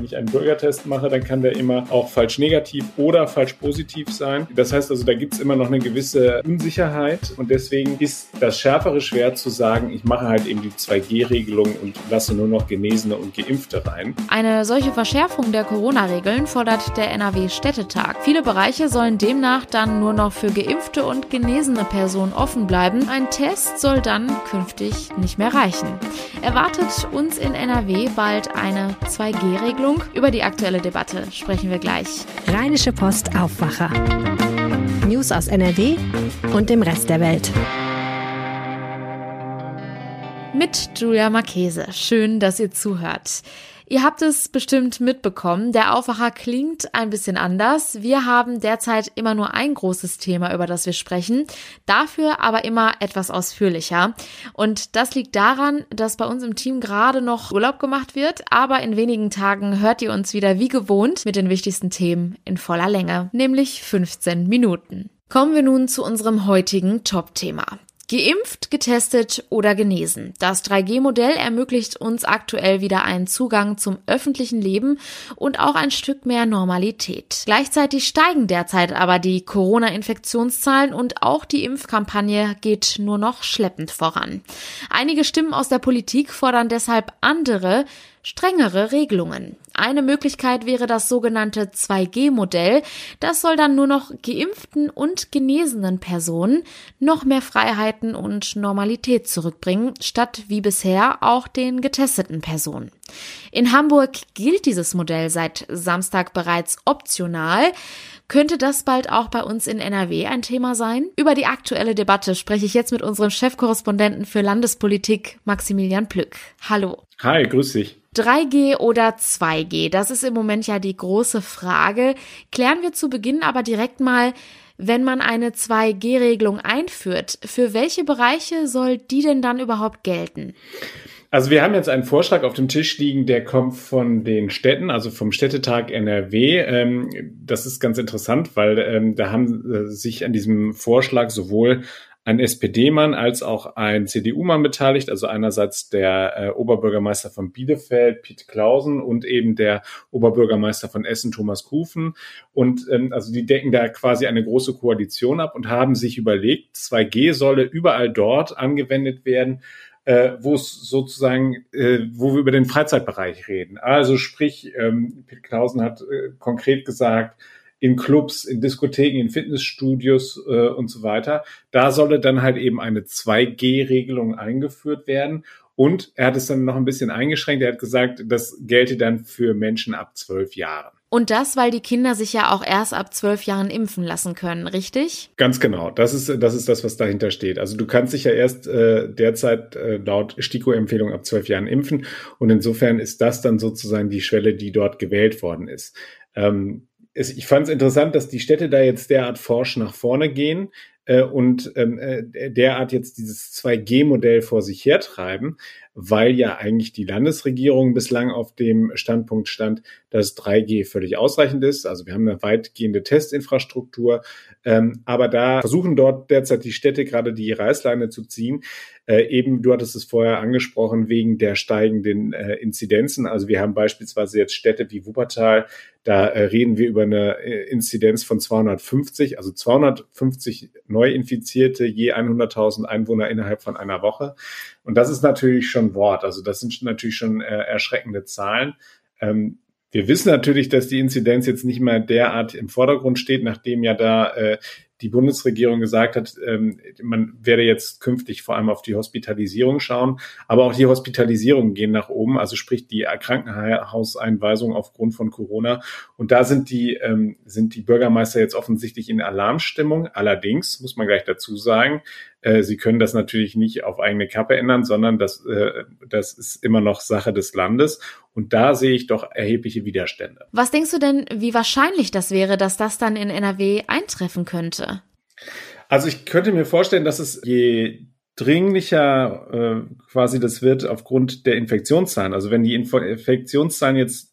Wenn ich einen Bürgertest mache, dann kann der immer auch falsch negativ oder falsch positiv sein. Das heißt also, da gibt es immer noch eine gewisse Unsicherheit und deswegen ist das schärfere schwer zu sagen, ich mache halt eben die 2G-Regelung und lasse nur noch Genesene und Geimpfte rein. Eine solche Verschärfung der Corona-Regeln fordert der NRW-Städtetag. Viele Bereiche sollen demnach dann nur noch für geimpfte und genesene Personen offen bleiben. Ein Test soll dann künftig nicht mehr reichen. Erwartet uns in NRW bald eine 2G-Regelung? Über die aktuelle Debatte sprechen wir gleich. Rheinische Post Aufwacher. News aus NRW und dem Rest der Welt. Mit Julia Marchese. Schön, dass ihr zuhört. Ihr habt es bestimmt mitbekommen, der Aufwacher klingt ein bisschen anders. Wir haben derzeit immer nur ein großes Thema, über das wir sprechen, dafür aber immer etwas ausführlicher. Und das liegt daran, dass bei uns im Team gerade noch Urlaub gemacht wird, aber in wenigen Tagen hört ihr uns wieder wie gewohnt mit den wichtigsten Themen in voller Länge, nämlich 15 Minuten. Kommen wir nun zu unserem heutigen Top-Thema. Geimpft, getestet oder genesen. Das 3G-Modell ermöglicht uns aktuell wieder einen Zugang zum öffentlichen Leben und auch ein Stück mehr Normalität. Gleichzeitig steigen derzeit aber die Corona-Infektionszahlen und auch die Impfkampagne geht nur noch schleppend voran. Einige Stimmen aus der Politik fordern deshalb andere, strengere Regelungen. Eine Möglichkeit wäre das sogenannte 2G-Modell. Das soll dann nur noch geimpften und genesenen Personen noch mehr Freiheiten und Normalität zurückbringen, statt wie bisher auch den getesteten Personen. In Hamburg gilt dieses Modell seit Samstag bereits optional. Könnte das bald auch bei uns in NRW ein Thema sein? Über die aktuelle Debatte spreche ich jetzt mit unserem Chefkorrespondenten für Landespolitik, Maximilian Plück. Hallo. Hi, grüß dich. 3G oder 2G? Das ist im Moment ja die große Frage. Klären wir zu Beginn aber direkt mal, wenn man eine 2G-Regelung einführt, für welche Bereiche soll die denn dann überhaupt gelten? Also wir haben jetzt einen Vorschlag auf dem Tisch liegen, der kommt von den Städten, also vom Städtetag NRW. Ähm, das ist ganz interessant, weil ähm, da haben äh, sich an diesem Vorschlag sowohl ein SPD-Mann als auch ein CDU-Mann beteiligt, also einerseits der äh, Oberbürgermeister von Bielefeld, Piet Klausen, und eben der Oberbürgermeister von Essen, Thomas Kufen. Und ähm, also die decken da quasi eine große Koalition ab und haben sich überlegt, 2G solle überall dort angewendet werden, äh, wo es sozusagen, äh, wo wir über den Freizeitbereich reden. Also sprich, ähm, Piet Klausen hat äh, konkret gesagt, in Clubs, in Diskotheken, in Fitnessstudios äh, und so weiter. Da solle dann halt eben eine 2G-Regelung eingeführt werden. Und er hat es dann noch ein bisschen eingeschränkt. Er hat gesagt, das gelte dann für Menschen ab zwölf Jahren. Und das, weil die Kinder sich ja auch erst ab zwölf Jahren impfen lassen können, richtig? Ganz genau. Das ist, das ist das, was dahinter steht. Also du kannst dich ja erst äh, derzeit äh, laut STIKO-Empfehlung ab zwölf Jahren impfen. Und insofern ist das dann sozusagen die Schwelle, die dort gewählt worden ist. Ähm, es, ich fand es interessant, dass die Städte da jetzt derart forsch nach vorne gehen äh, und ähm, äh, derart jetzt dieses 2G-Modell vor sich hertreiben, weil ja eigentlich die Landesregierung bislang auf dem Standpunkt stand, dass 3G völlig ausreichend ist. Also wir haben eine weitgehende Testinfrastruktur, ähm, aber da versuchen dort derzeit die Städte gerade die Reißleine zu ziehen. Äh, eben, du hattest es vorher angesprochen, wegen der steigenden äh, Inzidenzen. Also wir haben beispielsweise jetzt Städte wie Wuppertal, da äh, reden wir über eine äh, Inzidenz von 250, also 250 Neuinfizierte je 100.000 Einwohner innerhalb von einer Woche. Und das ist natürlich schon Wort. Also das sind natürlich schon äh, erschreckende Zahlen. Ähm, wir wissen natürlich, dass die Inzidenz jetzt nicht mehr derart im Vordergrund steht, nachdem ja da äh, die Bundesregierung gesagt hat, ähm, man werde jetzt künftig vor allem auf die Hospitalisierung schauen, aber auch die Hospitalisierungen gehen nach oben, also sprich die Krankenhauseinweisung aufgrund von Corona. Und da sind die, ähm, sind die Bürgermeister jetzt offensichtlich in Alarmstimmung. Allerdings muss man gleich dazu sagen, äh, sie können das natürlich nicht auf eigene Kappe ändern, sondern das, äh, das ist immer noch Sache des Landes. Und da sehe ich doch erhebliche Widerstände. Was denkst du denn, wie wahrscheinlich das wäre, dass das dann in NRW eintreffen könnte? Also ich könnte mir vorstellen, dass es je dringlicher äh, quasi das wird aufgrund der Infektionszahlen. Also wenn die Infektionszahlen jetzt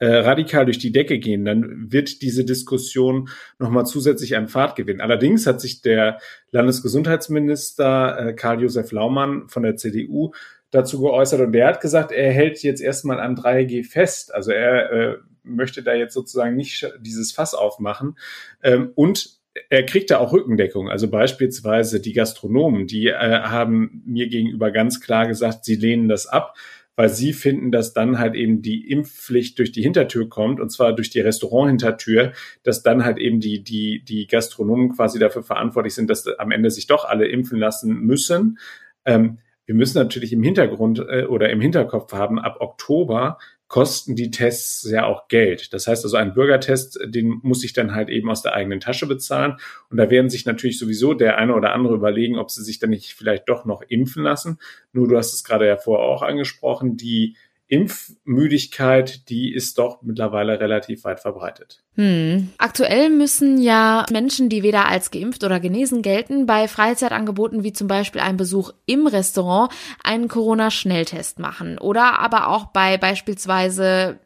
äh, radikal durch die Decke gehen, dann wird diese Diskussion nochmal zusätzlich an Fahrt gewinnen. Allerdings hat sich der Landesgesundheitsminister äh, Karl-Josef Laumann von der CDU dazu geäußert und der hat gesagt, er hält jetzt erstmal an 3G fest. Also er äh, möchte da jetzt sozusagen nicht dieses Fass aufmachen. Ähm, und er kriegt da auch Rückendeckung. Also beispielsweise die Gastronomen, die äh, haben mir gegenüber ganz klar gesagt, sie lehnen das ab, weil sie finden, dass dann halt eben die Impfpflicht durch die Hintertür kommt, und zwar durch die Restaurant-Hintertür, dass dann halt eben die, die, die Gastronomen quasi dafür verantwortlich sind, dass am Ende sich doch alle impfen lassen müssen. Ähm, wir müssen natürlich im Hintergrund äh, oder im Hinterkopf haben, ab Oktober kosten die Tests ja auch Geld. Das heißt also, ein Bürgertest, den muss ich dann halt eben aus der eigenen Tasche bezahlen. Und da werden sich natürlich sowieso der eine oder andere überlegen, ob sie sich dann nicht vielleicht doch noch impfen lassen. Nur du hast es gerade ja vorher auch angesprochen, die Impfmüdigkeit, die ist doch mittlerweile relativ weit verbreitet. Hm. Aktuell müssen ja Menschen, die weder als geimpft oder genesen gelten, bei Freizeitangeboten wie zum Beispiel einem Besuch im Restaurant einen Corona-Schnelltest machen oder aber auch bei beispielsweise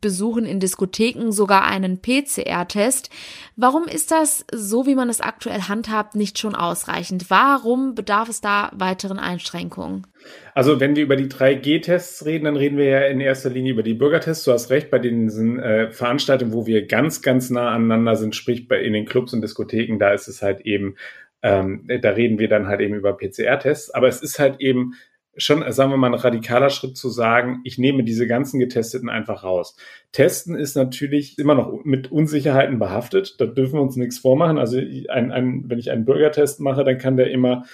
Besuchen in Diskotheken sogar einen PCR-Test. Warum ist das, so wie man es aktuell handhabt, nicht schon ausreichend? Warum bedarf es da weiteren Einschränkungen? Also wenn wir über die 3G-Tests reden, dann reden wir ja in erster Linie über die Bürgertests. Du hast recht, bei den äh, Veranstaltungen, wo wir ganz, ganz nah aneinander sind, sprich bei in den Clubs und Diskotheken, da ist es halt eben, ähm, da reden wir dann halt eben über PCR-Tests. Aber es ist halt eben schon, sagen wir mal, ein radikaler Schritt zu sagen, ich nehme diese ganzen Getesteten einfach raus. Testen ist natürlich immer noch mit Unsicherheiten behaftet. Da dürfen wir uns nichts vormachen. Also ein, ein, wenn ich einen Bürgertest mache, dann kann der immer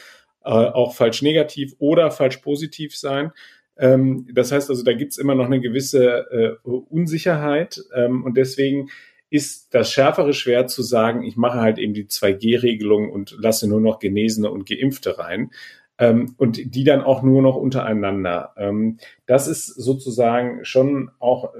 äh, auch falsch negativ oder falsch positiv sein. Ähm, das heißt also, da gibt's immer noch eine gewisse äh, Unsicherheit ähm, und deswegen ist das schärfere Schwert zu sagen, ich mache halt eben die 2G-Regelung und lasse nur noch Genesene und Geimpfte rein ähm, und die dann auch nur noch untereinander. Ähm, das ist sozusagen schon auch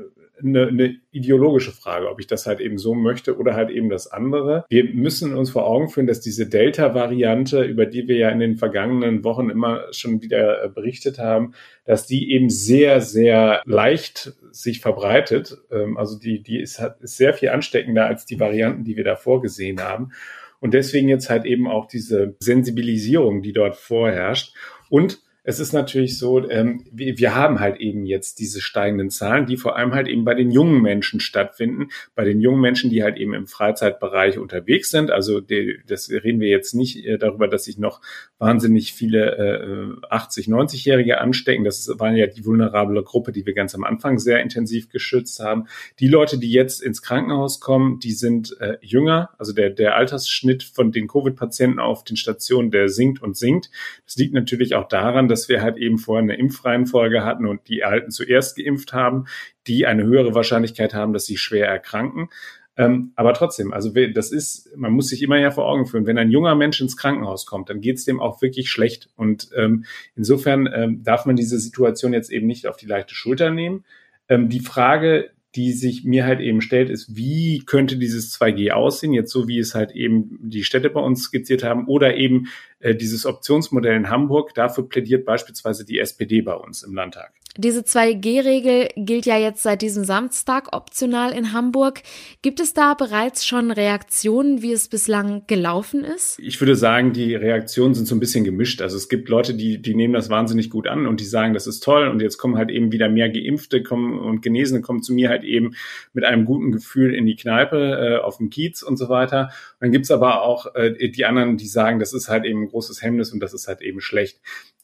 eine, äh, eine ideologische Frage, ob ich das halt eben so möchte oder halt eben das andere. Wir müssen uns vor Augen führen, dass diese Delta-Variante, über die wir ja in den vergangenen Wochen immer schon wieder äh, berichtet haben, dass die eben sehr, sehr leicht sich verbreitet. Ähm, also die, die ist, ist sehr viel ansteckender als die Varianten, die wir da vorgesehen haben. Und deswegen jetzt halt eben auch diese Sensibilisierung, die dort vorherrscht. Und es ist natürlich so, ähm, wir, wir haben halt eben jetzt diese steigenden Zahlen, die vor allem halt eben bei den jungen Menschen stattfinden, bei den jungen Menschen, die halt eben im Freizeitbereich unterwegs sind. Also die, das reden wir jetzt nicht äh, darüber, dass sich noch wahnsinnig viele äh, 80, 90-Jährige anstecken. Das waren ja die vulnerable Gruppe, die wir ganz am Anfang sehr intensiv geschützt haben. Die Leute, die jetzt ins Krankenhaus kommen, die sind äh, jünger. Also der, der Altersschnitt von den Covid-Patienten auf den Stationen, der sinkt und sinkt. Das liegt natürlich auch daran, dass dass wir halt eben vorher eine Impfreihenfolge hatten und die Alten zuerst geimpft haben, die eine höhere Wahrscheinlichkeit haben, dass sie schwer erkranken. Ähm, aber trotzdem, also das ist, man muss sich immer ja vor Augen führen, wenn ein junger Mensch ins Krankenhaus kommt, dann geht es dem auch wirklich schlecht. Und ähm, insofern ähm, darf man diese Situation jetzt eben nicht auf die leichte Schulter nehmen. Ähm, die Frage, die sich mir halt eben stellt, ist, wie könnte dieses 2G aussehen, jetzt so wie es halt eben die Städte bei uns skizziert haben, oder eben äh, dieses Optionsmodell in Hamburg. Dafür plädiert beispielsweise die SPD bei uns im Landtag. Diese 2G-Regel gilt ja jetzt seit diesem Samstag optional in Hamburg. Gibt es da bereits schon Reaktionen, wie es bislang gelaufen ist? Ich würde sagen, die Reaktionen sind so ein bisschen gemischt. Also es gibt Leute, die, die nehmen das wahnsinnig gut an und die sagen, das ist toll und jetzt kommen halt eben wieder mehr Geimpfte kommen und Genesene kommen zu mir halt eben mit einem guten Gefühl in die Kneipe, äh, auf dem Kiez und so weiter. Und dann gibt's aber auch äh, die anderen, die sagen, das ist halt eben ein großes Hemmnis und das ist halt eben schlecht.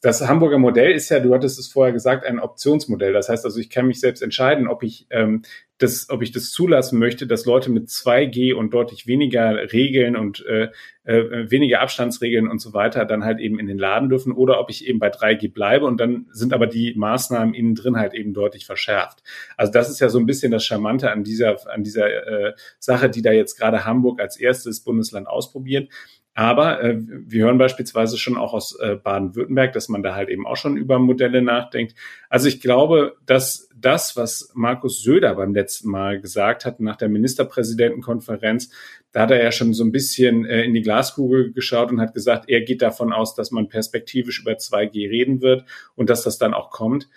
Das Hamburger Modell ist ja, du hattest es vorher gesagt, ein Optionsmodell. Das heißt also, ich kann mich selbst entscheiden, ob ich ähm, das, ob ich das zulassen möchte, dass Leute mit 2G und deutlich weniger Regeln und äh, äh, weniger Abstandsregeln und so weiter dann halt eben in den Laden dürfen oder ob ich eben bei 3G bleibe und dann sind aber die Maßnahmen innen drin halt eben deutlich verschärft. Also das ist ja so ein bisschen das Charmante an dieser, an dieser äh, Sache, die da jetzt gerade Hamburg als erstes Bundesland ausprobiert. Aber äh, wir hören beispielsweise schon auch aus äh, Baden-Württemberg, dass man da halt eben auch schon über Modelle nachdenkt. Also ich glaube, dass das, was Markus Söder beim letzten Mal gesagt hat nach der Ministerpräsidentenkonferenz, da hat er ja schon so ein bisschen äh, in die Glaskugel geschaut und hat gesagt, er geht davon aus, dass man perspektivisch über 2G reden wird und dass das dann auch kommt.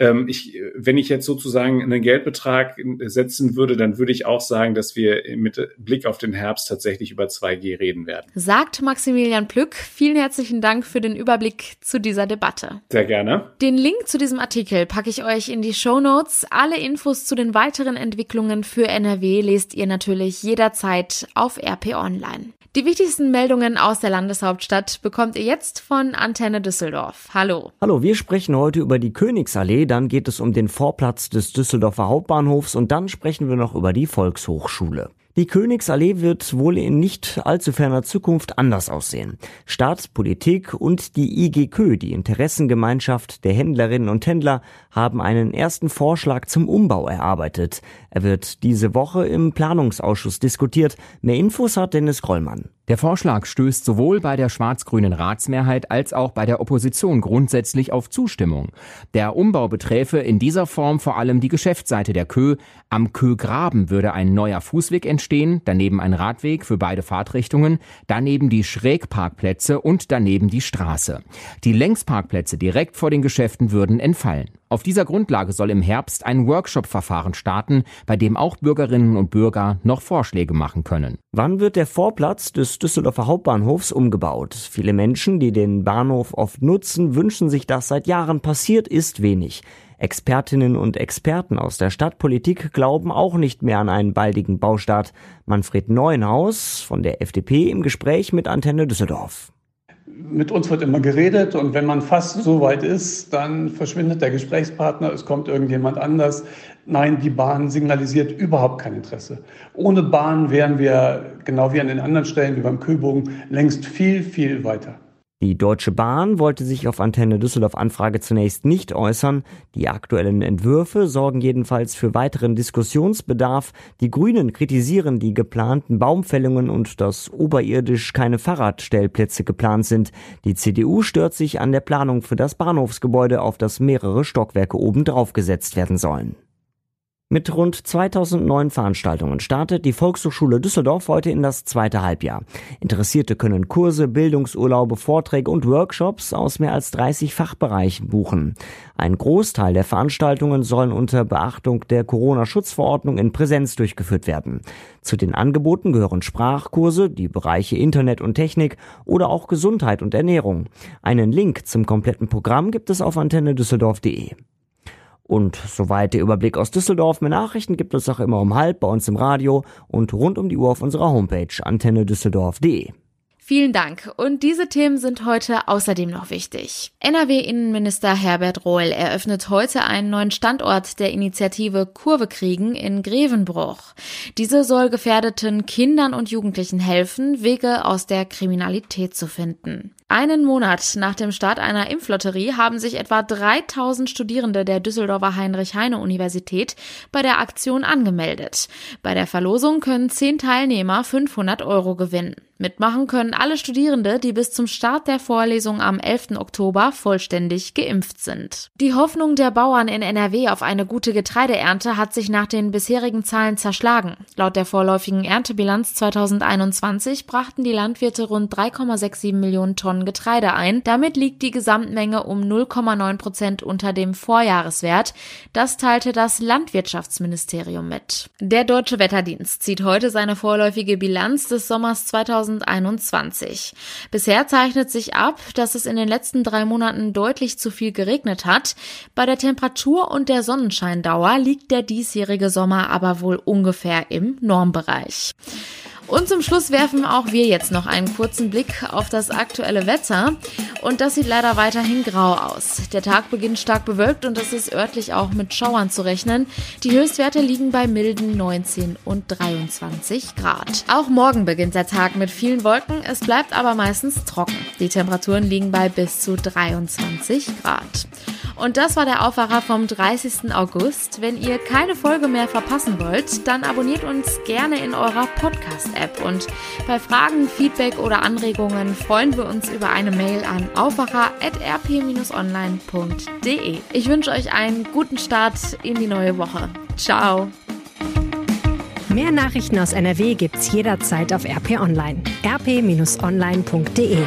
Ähm, ich, wenn ich jetzt sozusagen einen Geldbetrag setzen würde, dann würde ich auch sagen, dass wir mit Blick auf den Herbst tatsächlich über 2G reden werden. Sagt Maximilian Plück. Vielen herzlichen Dank für den Überblick zu dieser Debatte. Sehr gerne. Den Link zu diesem Artikel packe ich euch in die Show Notes. Alle Infos zu den weiteren Entwicklungen für NRW lest ihr natürlich jederzeit auf RP Online. Die wichtigsten Meldungen aus der Landeshauptstadt bekommt ihr jetzt von Antenne Düsseldorf. Hallo. Hallo, wir sprechen heute über die Königsallee, dann geht es um den Vorplatz des Düsseldorfer Hauptbahnhofs und dann sprechen wir noch über die Volkshochschule. Die Königsallee wird wohl in nicht allzu ferner Zukunft anders aussehen. Staat, Politik und die IG Kö, die Interessengemeinschaft der Händlerinnen und Händler, haben einen ersten Vorschlag zum Umbau erarbeitet. Er wird diese Woche im Planungsausschuss diskutiert. Mehr Infos hat Dennis Grollmann. Der Vorschlag stößt sowohl bei der schwarz-grünen Ratsmehrheit als auch bei der Opposition grundsätzlich auf Zustimmung. Der Umbau beträfe in dieser Form vor allem die Geschäftsseite der Kö. Am Kögraben würde ein neuer Fußweg entstehen, daneben ein Radweg für beide Fahrtrichtungen, daneben die Schrägparkplätze und daneben die Straße. Die Längsparkplätze direkt vor den Geschäften würden entfallen. Auf dieser Grundlage soll im Herbst ein Workshop-Verfahren starten, bei dem auch Bürgerinnen und Bürger noch Vorschläge machen können. Wann wird der Vorplatz des Düsseldorfer Hauptbahnhofs umgebaut? Viele Menschen, die den Bahnhof oft nutzen, wünschen sich das seit Jahren. Passiert ist wenig. Expertinnen und Experten aus der Stadtpolitik glauben auch nicht mehr an einen baldigen Baustart. Manfred Neuenhaus von der FDP im Gespräch mit Antenne Düsseldorf mit uns wird immer geredet und wenn man fast so weit ist, dann verschwindet der Gesprächspartner, es kommt irgendjemand anders. Nein, die Bahn signalisiert überhaupt kein Interesse. Ohne Bahn wären wir, genau wie an den anderen Stellen, wie beim Kühlbogen, längst viel, viel weiter. Die Deutsche Bahn wollte sich auf Antenne Düsseldorf Anfrage zunächst nicht äußern. Die aktuellen Entwürfe sorgen jedenfalls für weiteren Diskussionsbedarf. Die Grünen kritisieren die geplanten Baumfällungen und dass oberirdisch keine Fahrradstellplätze geplant sind. Die CDU stört sich an der Planung für das Bahnhofsgebäude, auf das mehrere Stockwerke oben drauf gesetzt werden sollen. Mit rund 2009 Veranstaltungen startet die Volkshochschule Düsseldorf heute in das zweite Halbjahr. Interessierte können Kurse, Bildungsurlaube, Vorträge und Workshops aus mehr als 30 Fachbereichen buchen. Ein Großteil der Veranstaltungen sollen unter Beachtung der Corona-Schutzverordnung in Präsenz durchgeführt werden. Zu den Angeboten gehören Sprachkurse, die Bereiche Internet und Technik oder auch Gesundheit und Ernährung. Einen Link zum kompletten Programm gibt es auf antennedüsseldorf.de. Und soweit der Überblick aus Düsseldorf. Mehr Nachrichten gibt es auch immer um halb bei uns im Radio und rund um die Uhr auf unserer Homepage antennedüsseldorf.de. Vielen Dank. Und diese Themen sind heute außerdem noch wichtig. NRW-Innenminister Herbert Rohl eröffnet heute einen neuen Standort der Initiative Kurve kriegen in Grevenbruch. Diese soll gefährdeten Kindern und Jugendlichen helfen, Wege aus der Kriminalität zu finden. Einen Monat nach dem Start einer Impflotterie haben sich etwa 3000 Studierende der Düsseldorfer Heinrich-Heine-Universität bei der Aktion angemeldet. Bei der Verlosung können zehn Teilnehmer 500 Euro gewinnen. Mitmachen können alle Studierende, die bis zum Start der Vorlesung am 11. Oktober vollständig geimpft sind. Die Hoffnung der Bauern in NRW auf eine gute Getreideernte hat sich nach den bisherigen Zahlen zerschlagen. Laut der vorläufigen Erntebilanz 2021 brachten die Landwirte rund 3,67 Millionen Tonnen Tonnen Getreide ein. Damit liegt die Gesamtmenge um 0,9 Prozent unter dem Vorjahreswert. Das teilte das Landwirtschaftsministerium mit. Der Deutsche Wetterdienst zieht heute seine vorläufige Bilanz des Sommers 2021. Bisher zeichnet sich ab, dass es in den letzten drei Monaten deutlich zu viel geregnet hat. Bei der Temperatur und der Sonnenscheindauer liegt der diesjährige Sommer aber wohl ungefähr im Normbereich. Und zum Schluss werfen auch wir jetzt noch einen kurzen Blick auf das aktuelle Wetter. Und das sieht leider weiterhin grau aus. Der Tag beginnt stark bewölkt und es ist örtlich auch mit Schauern zu rechnen. Die Höchstwerte liegen bei milden 19 und 23 Grad. Auch morgen beginnt der Tag mit vielen Wolken. Es bleibt aber meistens trocken. Die Temperaturen liegen bei bis zu 23 Grad. Und das war der Aufwacher vom 30. August. Wenn ihr keine Folge mehr verpassen wollt, dann abonniert uns gerne in eurer Podcast-App. Und bei Fragen, Feedback oder Anregungen freuen wir uns über eine Mail an aufwacher.rp-online.de. Ich wünsche euch einen guten Start in die neue Woche. Ciao! Mehr Nachrichten aus NRW gibt's jederzeit auf RP Online. rp-online.de